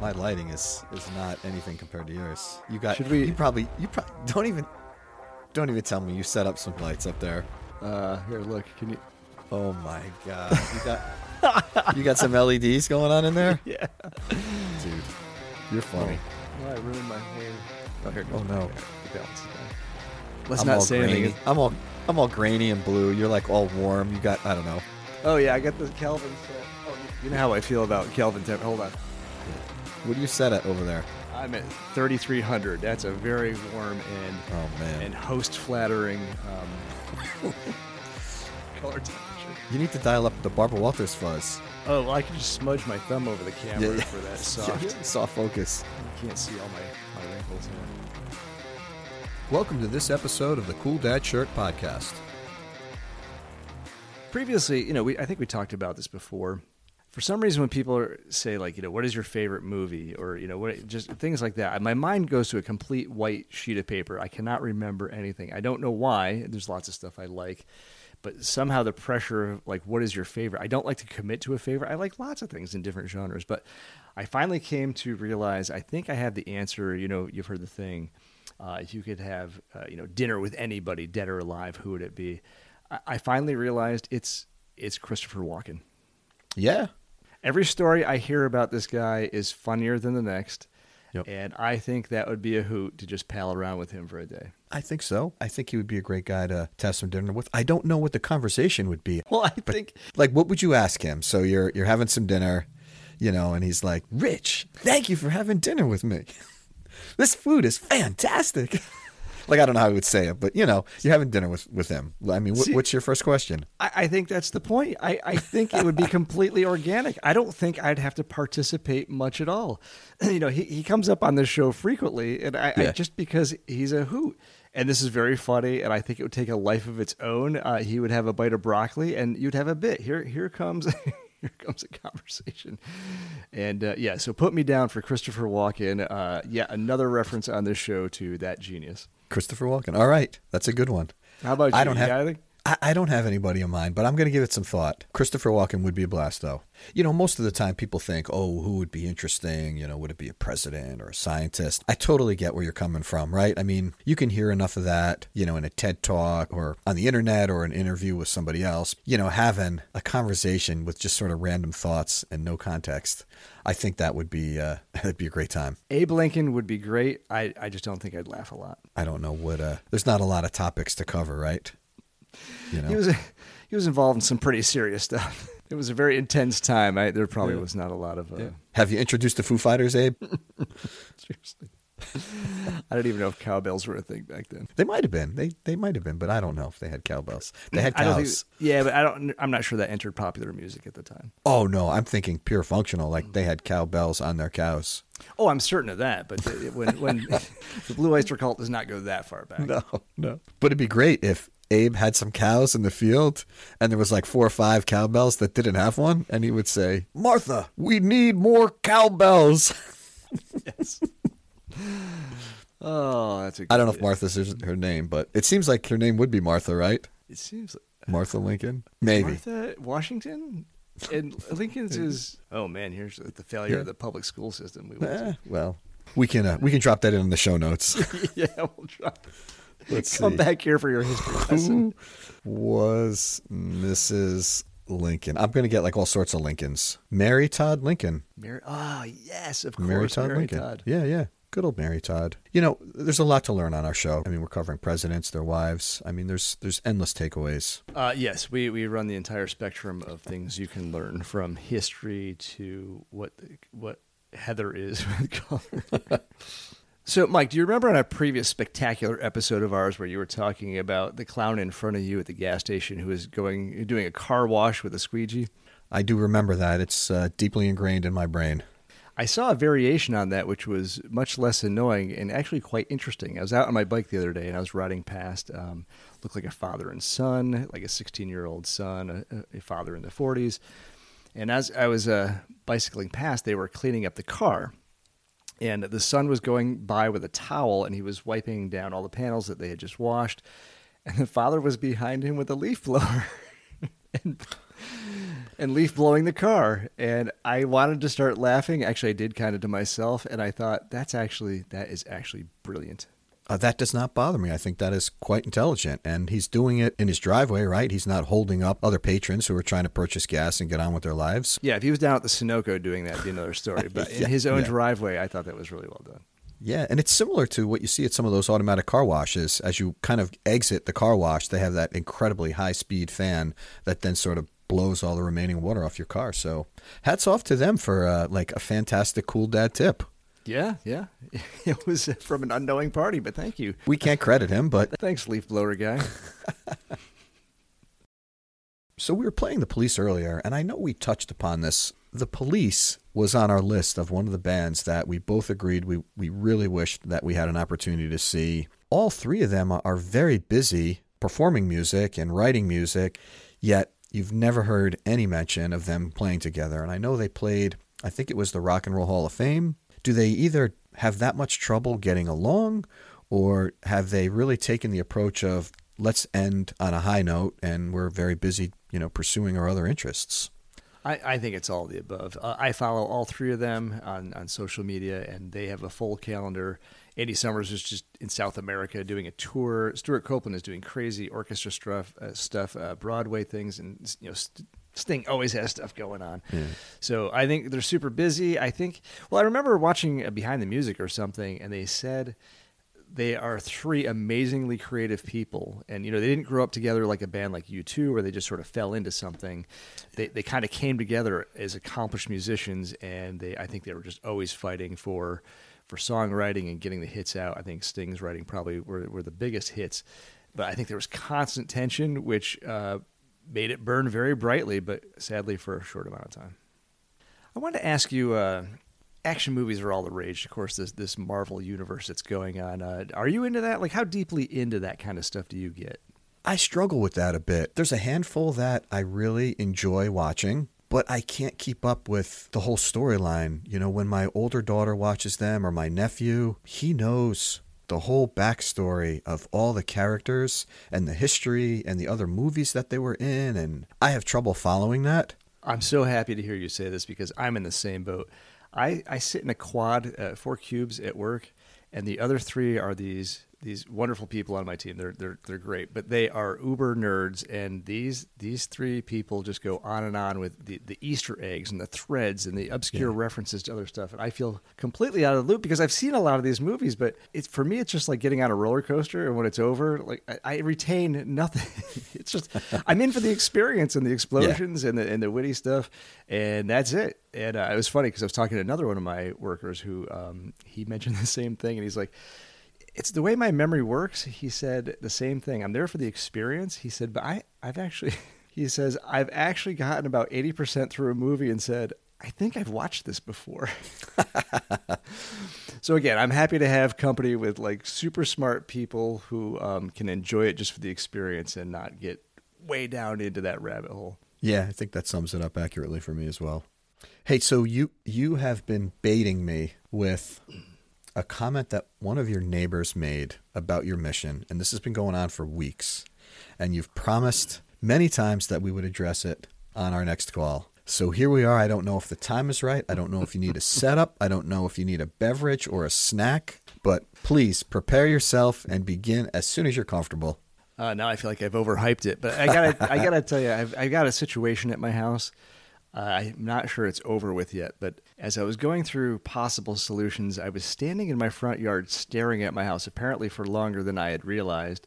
My lighting is is not anything compared to yours. You got. Should we- You probably. You probably don't even. Don't even tell me you set up some lights up there. Uh, here, look. Can you? Oh my god. You got. you got some LEDs going on in there, Yeah. dude. You're funny. Oh, I ruined my hair. Oh, here Oh, no. Okay, the balance is down. Let's I'm not say grainy. anything. I'm all. I'm all grainy and blue. You're like all warm. You got. I don't know. Oh yeah, I got the Kelvin set. Oh, you know how I feel about Kelvin temp. Hold on. What do you set at over there? I'm at 3,300. That's a very warm and Oh man. and host flattering um, color temperature. you need to dial up the Barbara Walters fuzz. Oh, well, I can just smudge my thumb over the camera Yeah. for that soft. Soft focus. You can't see all my, my wrinkles here. Welcome to this episode of the Cool Dad Shirt Podcast. Previously, you know, we I think we talked about this before. For some reason, when people are, say like, you know, what is your favorite movie, or you know, what just things like that, my mind goes to a complete white sheet of paper. I cannot remember anything. I don't know why. There's lots of stuff I like, but somehow the pressure of like, what is your favorite? I don't like to commit to a favorite. I like lots of things in different genres, but I finally came to realize I think I have the answer. You know, you've heard the thing. Uh, if you could have, uh, you know, dinner with anybody, dead or alive, who would it be? I, I finally realized it's it's Christopher Walken. Yeah. Every story I hear about this guy is funnier than the next. Yep. And I think that would be a hoot to just pal around with him for a day. I think so. I think he would be a great guy to, to have some dinner with. I don't know what the conversation would be. Well, I think Like, what would you ask him? So you're you're having some dinner, you know, and he's like, "Rich, thank you for having dinner with me. this food is fantastic." like, I don't know how he would say it, but you know, you're having dinner with with him. I mean, what, See- what's your first question? I, I think that's the point. I, I think it would be completely organic. I don't think I'd have to participate much at all. You know, he, he comes up on this show frequently, and I, I just because he's a hoot. And this is very funny, and I think it would take a life of its own. Uh, he would have a bite of broccoli, and you'd have a bit. Here, here comes, here comes a conversation, and uh, yeah. So put me down for Christopher Walken. Uh, yeah, another reference on this show to that genius. Christopher Walken. All right, that's a good one. How about you? I don't You have. I, I don't have anybody in mind, but I'm going to give it some thought. Christopher Walken would be a blast, though. You know, most of the time people think, oh, who would be interesting? You know, would it be a president or a scientist? I totally get where you're coming from, right? I mean, you can hear enough of that, you know, in a TED talk or on the internet or an interview with somebody else, you know, having a conversation with just sort of random thoughts and no context. I think that would be uh, that'd be a great time. Abe Lincoln would be great. I, I just don't think I'd laugh a lot. I don't know what uh, there's not a lot of topics to cover, right? You know, He was he was involved in some pretty serious stuff. It was a very intense time. I, there probably was not a lot of uh, have you introduced the Foo Fighters, Abe? seriously. I don't even know if cowbells were a thing back then. They might have been. They they might have been, but I don't know if they had cowbells. They had don't think, cows. yeah, but I don't. I'm not sure that entered popular music at the time. Oh no, I'm thinking pure functional. Like they had cowbells on their cows. Oh, I'm certain of that. But when when the Blue Oyster Cult does not go that far back. No, no. But it'd be great if Abe had some cows in the field, and there was like four or five cowbells that didn't have one, and he would say, "Martha, we need more cowbells." Yes. Oh, that's a I don't know if Martha's her- name, but it seems like her name would be Martha, right? It seems like Martha Lincoln, maybe. Martha Washington. And Lincoln's is oh man, here's the failure Yeah. of the public school system. We went Eh, well, we can uh, we can drop that in the show notes. yeah, we'll try. Let's Come see. back here for your history lesson. Who was Mrs. Lincoln? I'm going to get like all sorts of Lincolns. Mary Todd Lincoln. Mary, oh yes, of course, Mary Todd Mary Lincoln. Todd. Yeah, yeah. Good old Mary Todd. You know, there's a lot to learn on our show. I mean, we're covering presidents, their wives. I mean, there's there's endless takeaways. Uh, yes, we, we run the entire spectrum of things you can learn from history to what what Heather is with color. So, Mike, do you remember on a previous spectacular episode of ours where you were talking about the clown in front of you at the gas station who was going doing a car wash with a squeegee? I do remember that. It's uh, deeply ingrained in my brain. I saw a variation on that, which was much less annoying and actually quite interesting. I was out on my bike the other day and I was riding past, um, looked like a father and son, like a 16 year old son, a, a father in the 40s. And as I was uh, bicycling past, they were cleaning up the car. And the son was going by with a towel and he was wiping down all the panels that they had just washed. And the father was behind him with a leaf blower. and and Leaf blowing the car. And I wanted to start laughing. Actually, I did kind of to myself, and I thought that's actually that is actually brilliant. Uh, that does not bother me. I think that is quite intelligent. And he's doing it in his driveway, right? He's not holding up other patrons who are trying to purchase gas and get on with their lives. Yeah, if he was down at the Sunoco doing that, it'd be another story. But in his own yeah. driveway, I thought that was really well done. Yeah, and it's similar to what you see at some of those automatic car washes. As you kind of exit the car wash, they have that incredibly high speed fan that then sort of blows all the remaining water off your car. So, hats off to them for uh, like a fantastic cool dad tip. Yeah, yeah. It was uh, from an unknowing party, but thank you. We can't credit him, but Thanks, leaf blower guy. So we were playing the police earlier, and I know we touched upon this. The police was on our list of one of the bands that we both agreed we, we really wished that we had an opportunity to see. All three of them are very busy performing music and writing music, yet you've never heard any mention of them playing together. And I know they played, I think it was the Rock and Roll Hall of Fame. Do they either have that much trouble getting along, or have they really taken the approach of let's end on a high note and we're very busy, you know, pursuing our other interests? I, I think it's all the above. Uh, I follow all three of them on, on social media, and they have a full calendar. Andy Summers is just in South America doing a tour. Stewart Copeland is doing crazy orchestra stuff, uh, stuff uh, Broadway things, and you know, St- Sting always has stuff going on. So I think they're super busy. I think. Well, I remember watching uh, Behind the Music or something, and they said they are three amazingly creative people and you know they didn't grow up together like a band like u2 where they just sort of fell into something they, they kind of came together as accomplished musicians and they i think they were just always fighting for for songwriting and getting the hits out i think sting's writing probably were, were the biggest hits but i think there was constant tension which uh, made it burn very brightly but sadly for a short amount of time I wanted to ask you. Uh, action movies are all the rage. Of course, this this Marvel universe that's going on. Uh, are you into that? Like, how deeply into that kind of stuff do you get? I struggle with that a bit. There's a handful that I really enjoy watching, but I can't keep up with the whole storyline. You know, when my older daughter watches them or my nephew, he knows the whole backstory of all the characters and the history and the other movies that they were in, and I have trouble following that. I'm so happy to hear you say this because I'm in the same boat. I, I sit in a quad, uh, four cubes at work, and the other three are these these wonderful people on my team. They're they're they're great, but they are uber nerds, and these these three people just go on and on with the, the Easter eggs and the threads and the obscure references to other stuff. And I feel completely out of the loop because I've seen a lot of these movies, but it's for me it's just like getting on a roller coaster, and when it's over, like I, I retain nothing. it's just I'm in for the experience and the explosions and the and the witty stuff, and that's it. And uh, it was funny because I was talking to another one of my workers who um, he mentioned the same thing, and he's like, "It's the way my memory works." He said the same thing. I'm there for the experience. He said, but I I've actually he says I've actually gotten about eighty percent through a movie and said. I think I've watched this before. so again, I'm happy to have company with like super smart people who um, can enjoy it just for the experience and not get way down into that rabbit hole. Yeah, I think that sums it up accurately for me as well. Hey, so you you have been baiting me with a comment that one of your neighbors made about your mission, and this has been going on for weeks. And you've promised many times that we would address it on our next call. So here we are. I don't know if the time is right. I don't know if you need a setup. I don't know if you need a beverage or a snack. But please prepare yourself and begin as soon as you're comfortable. Uh, now I feel like I've overhyped it, but I gotta, I gotta tell you, I've, I've got a situation at my house. Uh, I'm not sure it's over with yet, but as I was going through possible solutions, I was standing in my front yard staring at my house, apparently for longer than I had realized.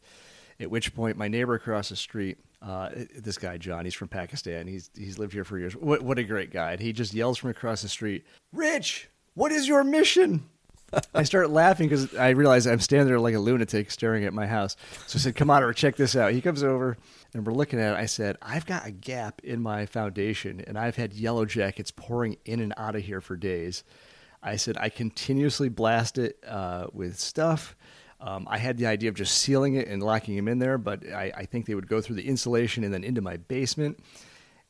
At which point, my neighbor across the street, uh, this guy John, he's from Pakistan. He's he's lived here for years. What what a great guy! And he just yells from across the street, "Rich, what is your mission?" I start laughing because I realize I'm standing there like a lunatic staring at my house. So I said, Come on over, check this out. He comes over and we're looking at it. I said, I've got a gap in my foundation and I've had yellow jackets pouring in and out of here for days. I said, I continuously blast it uh, with stuff. Um, I had the idea of just sealing it and locking them in there, but I, I think they would go through the insulation and then into my basement.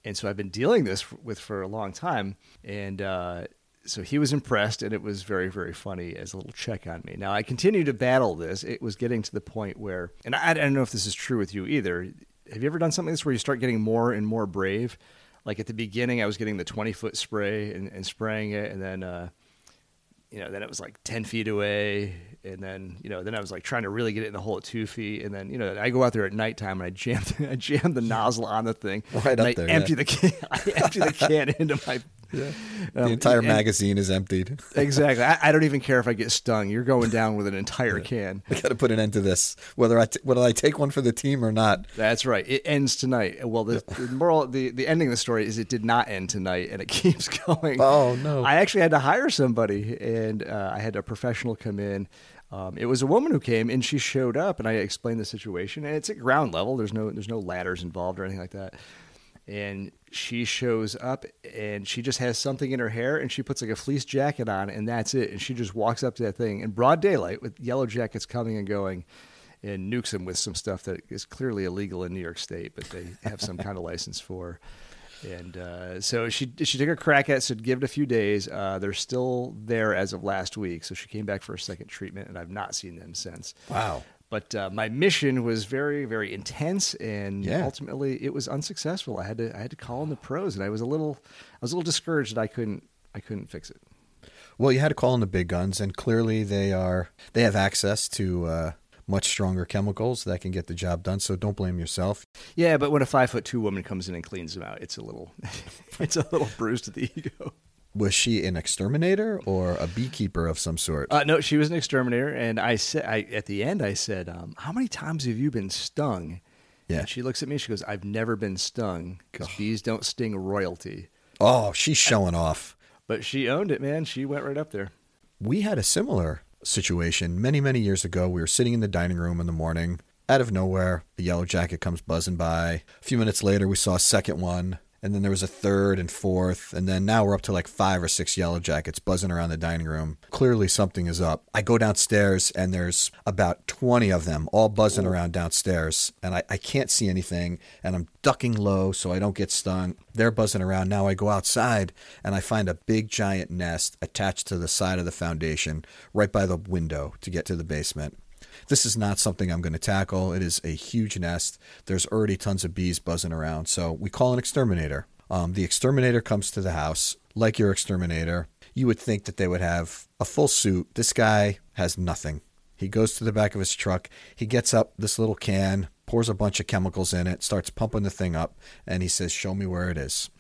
And so I've been dealing this with for a long time. And, uh, so he was impressed and it was very very funny as a little check on me now i continue to battle this it was getting to the point where and i, I don't know if this is true with you either have you ever done something like this where you start getting more and more brave like at the beginning, I was getting the 20 foot spray and, and spraying it, and then, uh, you know, then it was like 10 feet away, and then, you know, then I was like trying to really get it in the hole at two feet, and then, you know, I go out there at nighttime and I jam, I jam the nozzle on the thing, Right and up I there, empty yeah. the can, I empty the can into my. The um, entire and- magazine is emptied. Exactly. I, I don't even care if I get stung. You're going down with an entire can. I got to put an end to this. Whether I t- whether I take one for the team or not. That's right. It ends tonight. Well, the, the moral, the, the ending of the story is it did not end tonight, and it keeps going. Oh, no. I actually had to hire somebody, and uh, I had a professional come in. Um, it was a woman who came, and she showed up, and I explained the situation. And it's at ground level. There's no there's no ladders involved or anything like that. And she shows up, and she just has something in her hair, and she puts like a fleece jacket on, and that's it. And she just walks up to that thing in broad daylight with yellow jackets coming and going and nukes them with some stuff that is clearly illegal in New York State, but they have some kind of license for. And uh, so she she took a crack at it, said give it a few days. Uh, they're still there as of last week. So she came back for a second treatment, and I've not seen them since. Wow. But uh, my mission was very, very intense, and Yeah. ultimately it was unsuccessful. I had to, I had to call in the pros, and I was a little, I was a little discouraged that I couldn't, I couldn't fix it. Well, you had to call in the big guns, and clearly they are they have access to uh, much stronger chemicals that can get the job done. So don't blame yourself. Yeah, but when a five foot two woman comes in and cleans them out, it's a little, it's a little bruised to the ego. Was she an exterminator or a beekeeper of some sort? Uh, no, she was an exterminator, and I said, I at the end, I said, um, "How many times have you been stung?" Yeah. And she looks at me. She goes, "I've never been stung because bees don't sting royalty." oh, she's showing off. But she owned it, man. She went right up there. We had a similar situation many, many years ago. We were sitting in the dining room in the morning. Out of nowhere, a yellow jacket comes buzzing by. A few minutes later, we saw a second one. And then there was a third and fourth. And then now we're up to like five or six yellow jackets buzzing around the dining room. Clearly, something is up. I go downstairs and there's about 20 of them all buzzing around downstairs. And I, I can't see anything. And I'm ducking low so I don't get stung. They're buzzing around. Now I go outside and I find a big giant nest attached to the side of the foundation right by the window to get to the basement. This is not something I'm going to tackle. It is a huge nest. There's already tons of bees buzzing around. So we call an exterminator. Um, the exterminator comes to the house. Like your exterminator, you would think that they would have a full suit. This guy has nothing. He goes to the back of his truck. He gets up this little can, pours a bunch of chemicals in it, starts pumping the thing up, and he says, Show me where it is.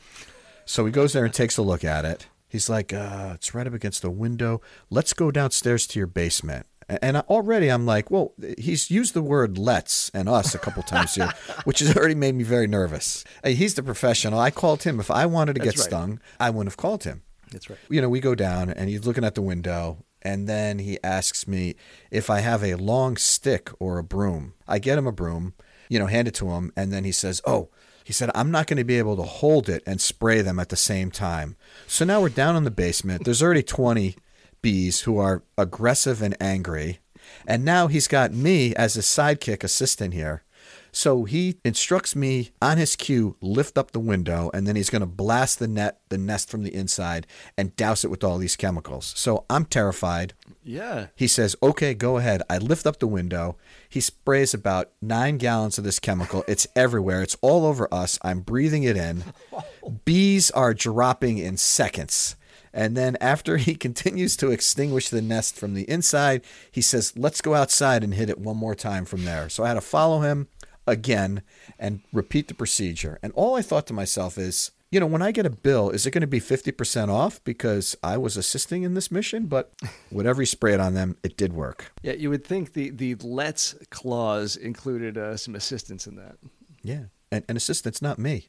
So he goes there and takes a look at it. He's like, uh, it's right up against the window. Let's go downstairs to your basement. And already I'm like, well, he's used the word let's and us a couple times here, which has already made me very nervous. Hey, He's the professional. I called him. If I wanted to get right. stung, I wouldn't have called him. That's right. You know, we go down and he's looking at the window. And then he asks me if I have a long stick or a broom. I get him a broom, you know, hand it to him. And then he says, oh, he said, I'm not going to be able to hold it and spray them at the same time. So now we're down in the basement. There's already 20 bees who are aggressive and angry. And now he's got me as his sidekick assistant here. So he instructs me on his cue, lift up the window, and then he's going to blast the net, the nest from the inside, and douse it with all these chemicals. So I'm terrified. Yeah. He says, "Okay, go ahead." I lift up the window. He sprays about nine gallons of this chemical. It's everywhere. It's all over us. I'm breathing it in. Bees are dropping in seconds. And then after he continues to extinguish the nest from the inside, he says, "Let's go outside and hit it one more time from there." So I had to follow him again and repeat the procedure. And all I thought to myself is, you know, when I get a bill, is it going to be 50% off because I was assisting in this mission? But whatever he sprayed on them, it did work. Yeah, you would think the the let's clause included uh, some assistance in that. Yeah. And an assistant's not me,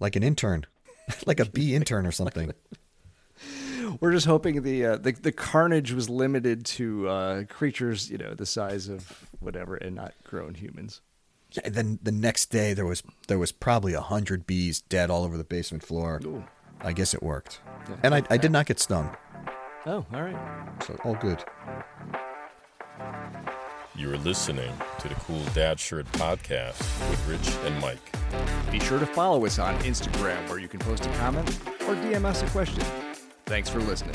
like an intern, like a bee intern or something. We're just hoping the uh, the, the carnage was limited to uh, creatures, you know, the size of whatever, and not grown humans. Yeah, and then the next day there was there was probably a hundred bees dead all over the basement floor. Ooh. I guess it worked, Yeah. and I, I did not get stung, Oh, all right. so all good. You are listening to the Cool Dad Shirt Podcast with Rich and Mike. Be sure to follow us on Instagram, where you can post a comment or DM us a question. Thanks for listening.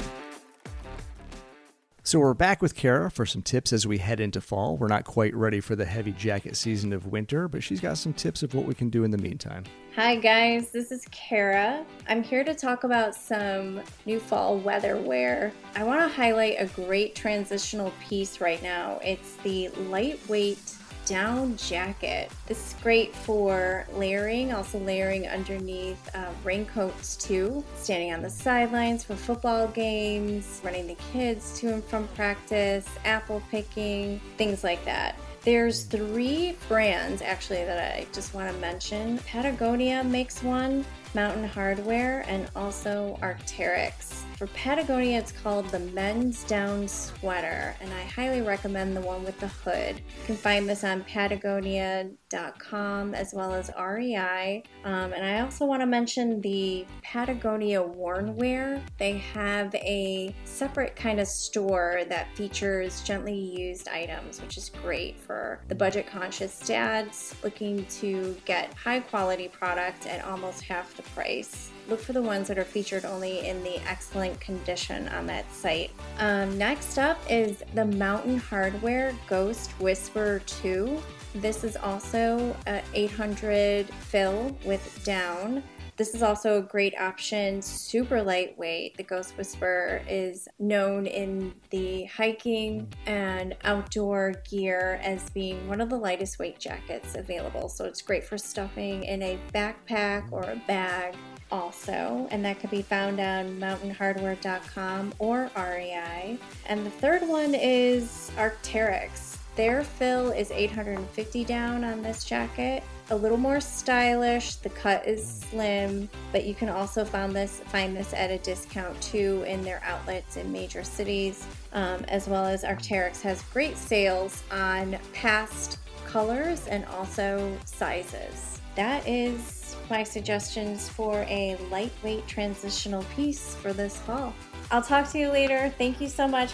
So we're back with Cara for some tips as we head into fall. We're not quite ready for the heavy jacket season of winter, but she's got some tips of what we can do in the meantime. Hi guys, this is Cara. I'm here to talk about some new fall weather wear. I want to highlight a great transitional piece right now. It's the lightweight down jacket. This is great for layering, also layering underneath uh, raincoats too. Standing on the sidelines for football games, running the kids to and from practice, apple picking, things like that. There's three brands actually that I just want to mention. Patagonia makes one, Mountain Hardwear, and also Arc'teryx. For Patagonia, it's called the Men's Down Sweater, and I highly recommend the one with the hood. You can find this on patagonia.com as well as REI. Um, and I also want to mention the Patagonia Worn Wear. They have a separate kind of store that features gently used items, which is great for the budget conscious dads looking to get high quality product at almost half the price look for the ones that are featured only in the excellent condition on that site. Um, next up is the Mountain Hardwear Ghost Whisperer 2. This is also a 800 fill with down. This is also a great option, super lightweight. The Ghost Whisperer is known in the hiking and outdoor gear as being one of the lightest weight jackets available. So it's great for stuffing in a backpack or a bag also, and that could be found on mountainhardwear.com or REI. And the third one is Arc'teryx. Their fill is 850 down on this jacket. A little more stylish. The cut is slim, but you can also find this find this at a discount too in their outlets in major cities. Um, as well as Arc'teryx has great sales on past colors and also sizes. That is my suggestions for a lightweight transitional piece for this fall. I'll talk to you later. Thank you so much.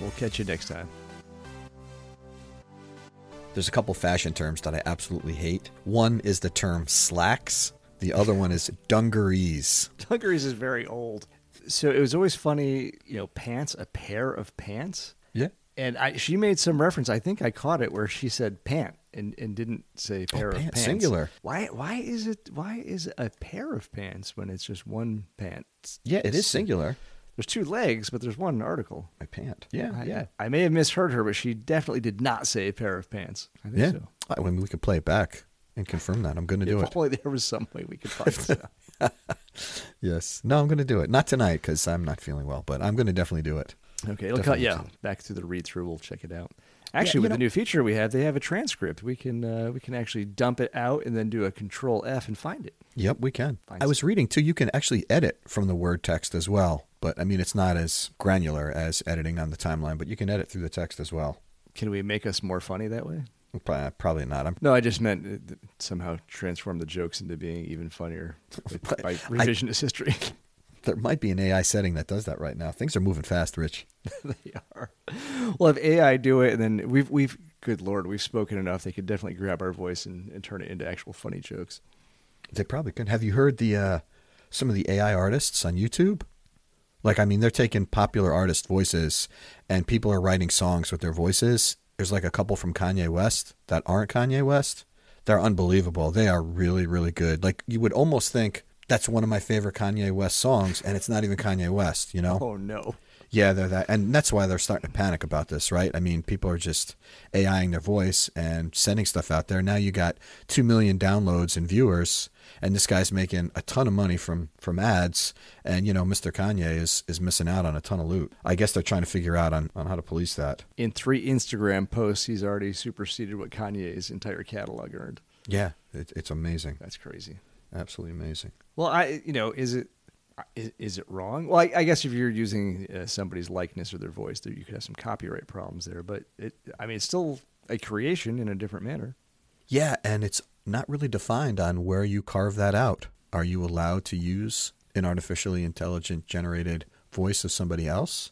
We'll catch you next time. There's a couple fashion terms that I absolutely hate. One is the term slacks. The other one is dungarees. Dungarees is very old. So it was always funny, you know, pants, a pair of pants. And I, she made some reference. I think I caught it where she said pant and, and didn't say oh, pair oh, of pants. Singular. Why why is it why is it a pair of pants when it's just one pant? Yeah, it is singular. There's two legs, but there's one article. My pant. Yeah, I, yeah. I, may have misheard her, but she definitely did not say a pair of pants. I think yeah. so. I mean, we could play it back and confirm that. I'm going to do it. only there was some way we could find this out. yes. No, I'm going to do it. Not tonight because I'm not feeling well, but I'm going to definitely do it. Okay, it'll cut. Yeah, back through the read through. We'll check it out. Actually, Yeah, with know- the new feature we have, they have a transcript. We can uh, we can actually dump it out and then do a Control F and find it. Yep, we can. Find I was reading too. You can actually edit from the word text as well, but I mean, it's not as granular as editing on the timeline, but you can edit through the text as well. Can we make us more funny that way? Probably not. I'm No, I just meant uh, somehow transform the jokes into being even funnier by I- revisionist history. there might be an AI setting that does that right now. Things are moving fast, Rich. they are. We'll have AI do it, and then we've we've good lord, we've spoken enough. They could definitely grab our voice and, and turn it into actual funny jokes. They probably could. Have you heard the uh, some of the AI artists on YouTube? Like, I mean, they're taking popular artist voices, and people are writing songs with their voices. There's like a couple from Kanye West that aren't Kanye West. They're unbelievable. They are really, really good. Like, you would almost think that's one of my favorite Kanye West songs, and it's not even Kanye West. You know? Oh no. Yeah, they're that, and that's why they're starting to panic about this, right? I mean, people are just AIing their voice and sending stuff out there. Now you got two million downloads and viewers, and this guy's making a ton of money from from ads, and you know, Mr. Kanye is is missing out on a ton of loot. I guess they're trying to figure out on on how to police that. In three Instagram posts, he's already superseded what Kanye's entire catalog earned. Yeah, it, it's amazing, That's crazy. Absolutely amazing. Well, I you know is it is, is it wrong? Well, I, I guess if you're using uh, somebody's likeness or their voice, there you could have some copyright problems there. But it, I mean, it's still a creation in a different manner. Yeah, and it's not really defined on where you carve that out. Are you allowed to use an artificially intelligent generated voice of somebody else?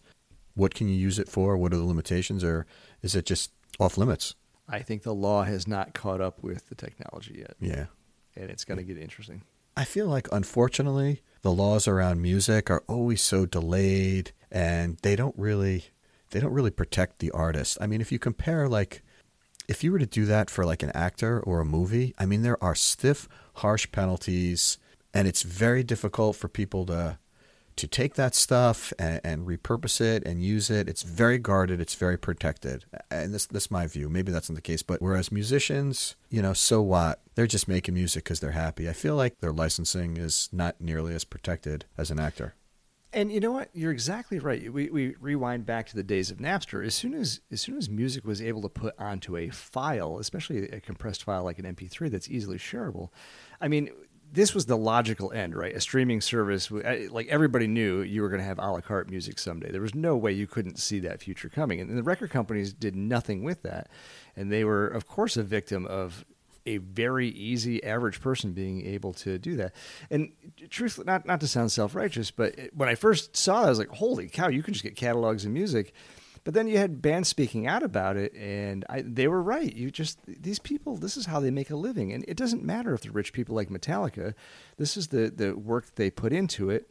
What can you use it for? What are the limitations? Or is it just off limits? I think the law has not caught up with the technology yet, Yeah. And it's going to get interesting. I feel like, unfortunately, the laws around music are always so delayed and they don't really. they don't really protect the artist. I mean, if you compare like if you were to do that for like an actor or a movie, I mean, there are stiff, harsh penalties, and it's very difficult for people to to take that stuff and, and, repurpose it and use it. It's very guarded. It's very protected. And this, this is my view. Maybe that's not the case. But whereas musicians, you know, so what? They're just making music because they're happy. I feel like their licensing is not nearly as protected as an actor. And you know what? You're exactly right. We, we rewind back to the days of Napster. As soon as as soon as music was able to put onto a file, especially a compressed file like an MP3 that's easily shareable, I mean, this was the logical end, right? A streaming service, like everybody knew you were going to have a la carte music someday. There was no way you couldn't see that future coming. And the record companies did nothing with that. And they were, of course, a victim of a very easy average person being able to do that. And truthfully, not not to sound self righteous, but when I first saw it, I was like, "Holy cow! You can just get catalogs of music." But then you had bands speaking out about it, and I, they were right. You just these people, this is how they make a living, and it doesn't matter if they're rich people like Metallica. This is the the work they put into it,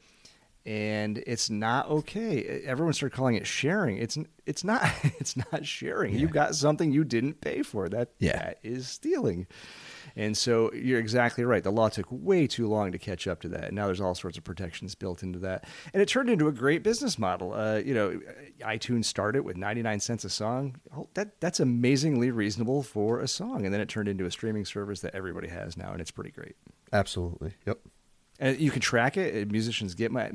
and it's not okay. Everyone started calling it sharing. It's it's not it's not sharing. Yeah. You got something you didn't pay for. That yeah. that is stealing. And so you're exactly right. The law took way too long to catch up to that. And now there's all sorts of protections built into that. And it turned into a great business model. Uh, you know, iTunes started with 99 cents a song. Oh, that that's amazingly reasonable for a song. And then it turned into a streaming service that everybody has now and it's pretty great. Absolutely. Yep and you can track it. Musicians get my, I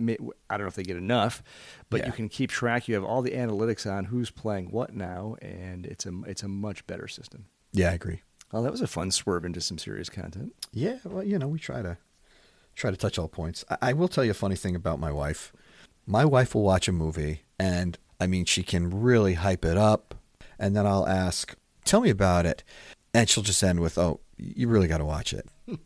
don't know if they get enough, but yeah. you can keep track. You have all the analytics on who's playing what now, and it's a it's a much better system. Yeah, I agree. Well, that was a fun swerve into some serious content. Yeah, well, you know, we try to try to touch all points. I, I will tell you a funny thing about my wife. My wife will watch a movie, and I mean, she can really hype it up, and then I'll ask, "Tell me about it," and she'll just end with, "Oh, you really got to watch it."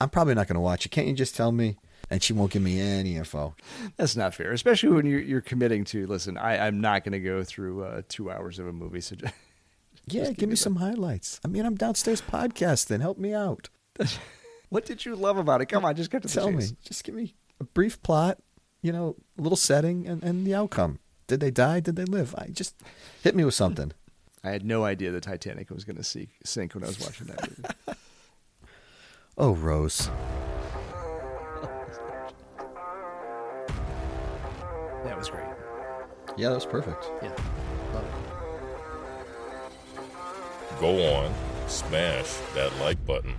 I'm probably not going to watch it. Can't you just tell me? And she won't give me any info. That's not fair, especially when you're, you're committing to. Listen, I, I'm not going to go through uh, two hours of a movie. So yeah, give me some highlights. I mean, I'm downstairs podcasting. Help me out. what did you love about it? Come on, just get to tell me. Just give me a brief plot. You know, a little setting and, and the outcome. Did they die? Did they live? I just hit me with something. I had no idea the Titanic was going to sink when I was watching that movie. Oh, Rose. That was great. Yeah, that was perfect. Yeah. Love it. Go on, smash that like button.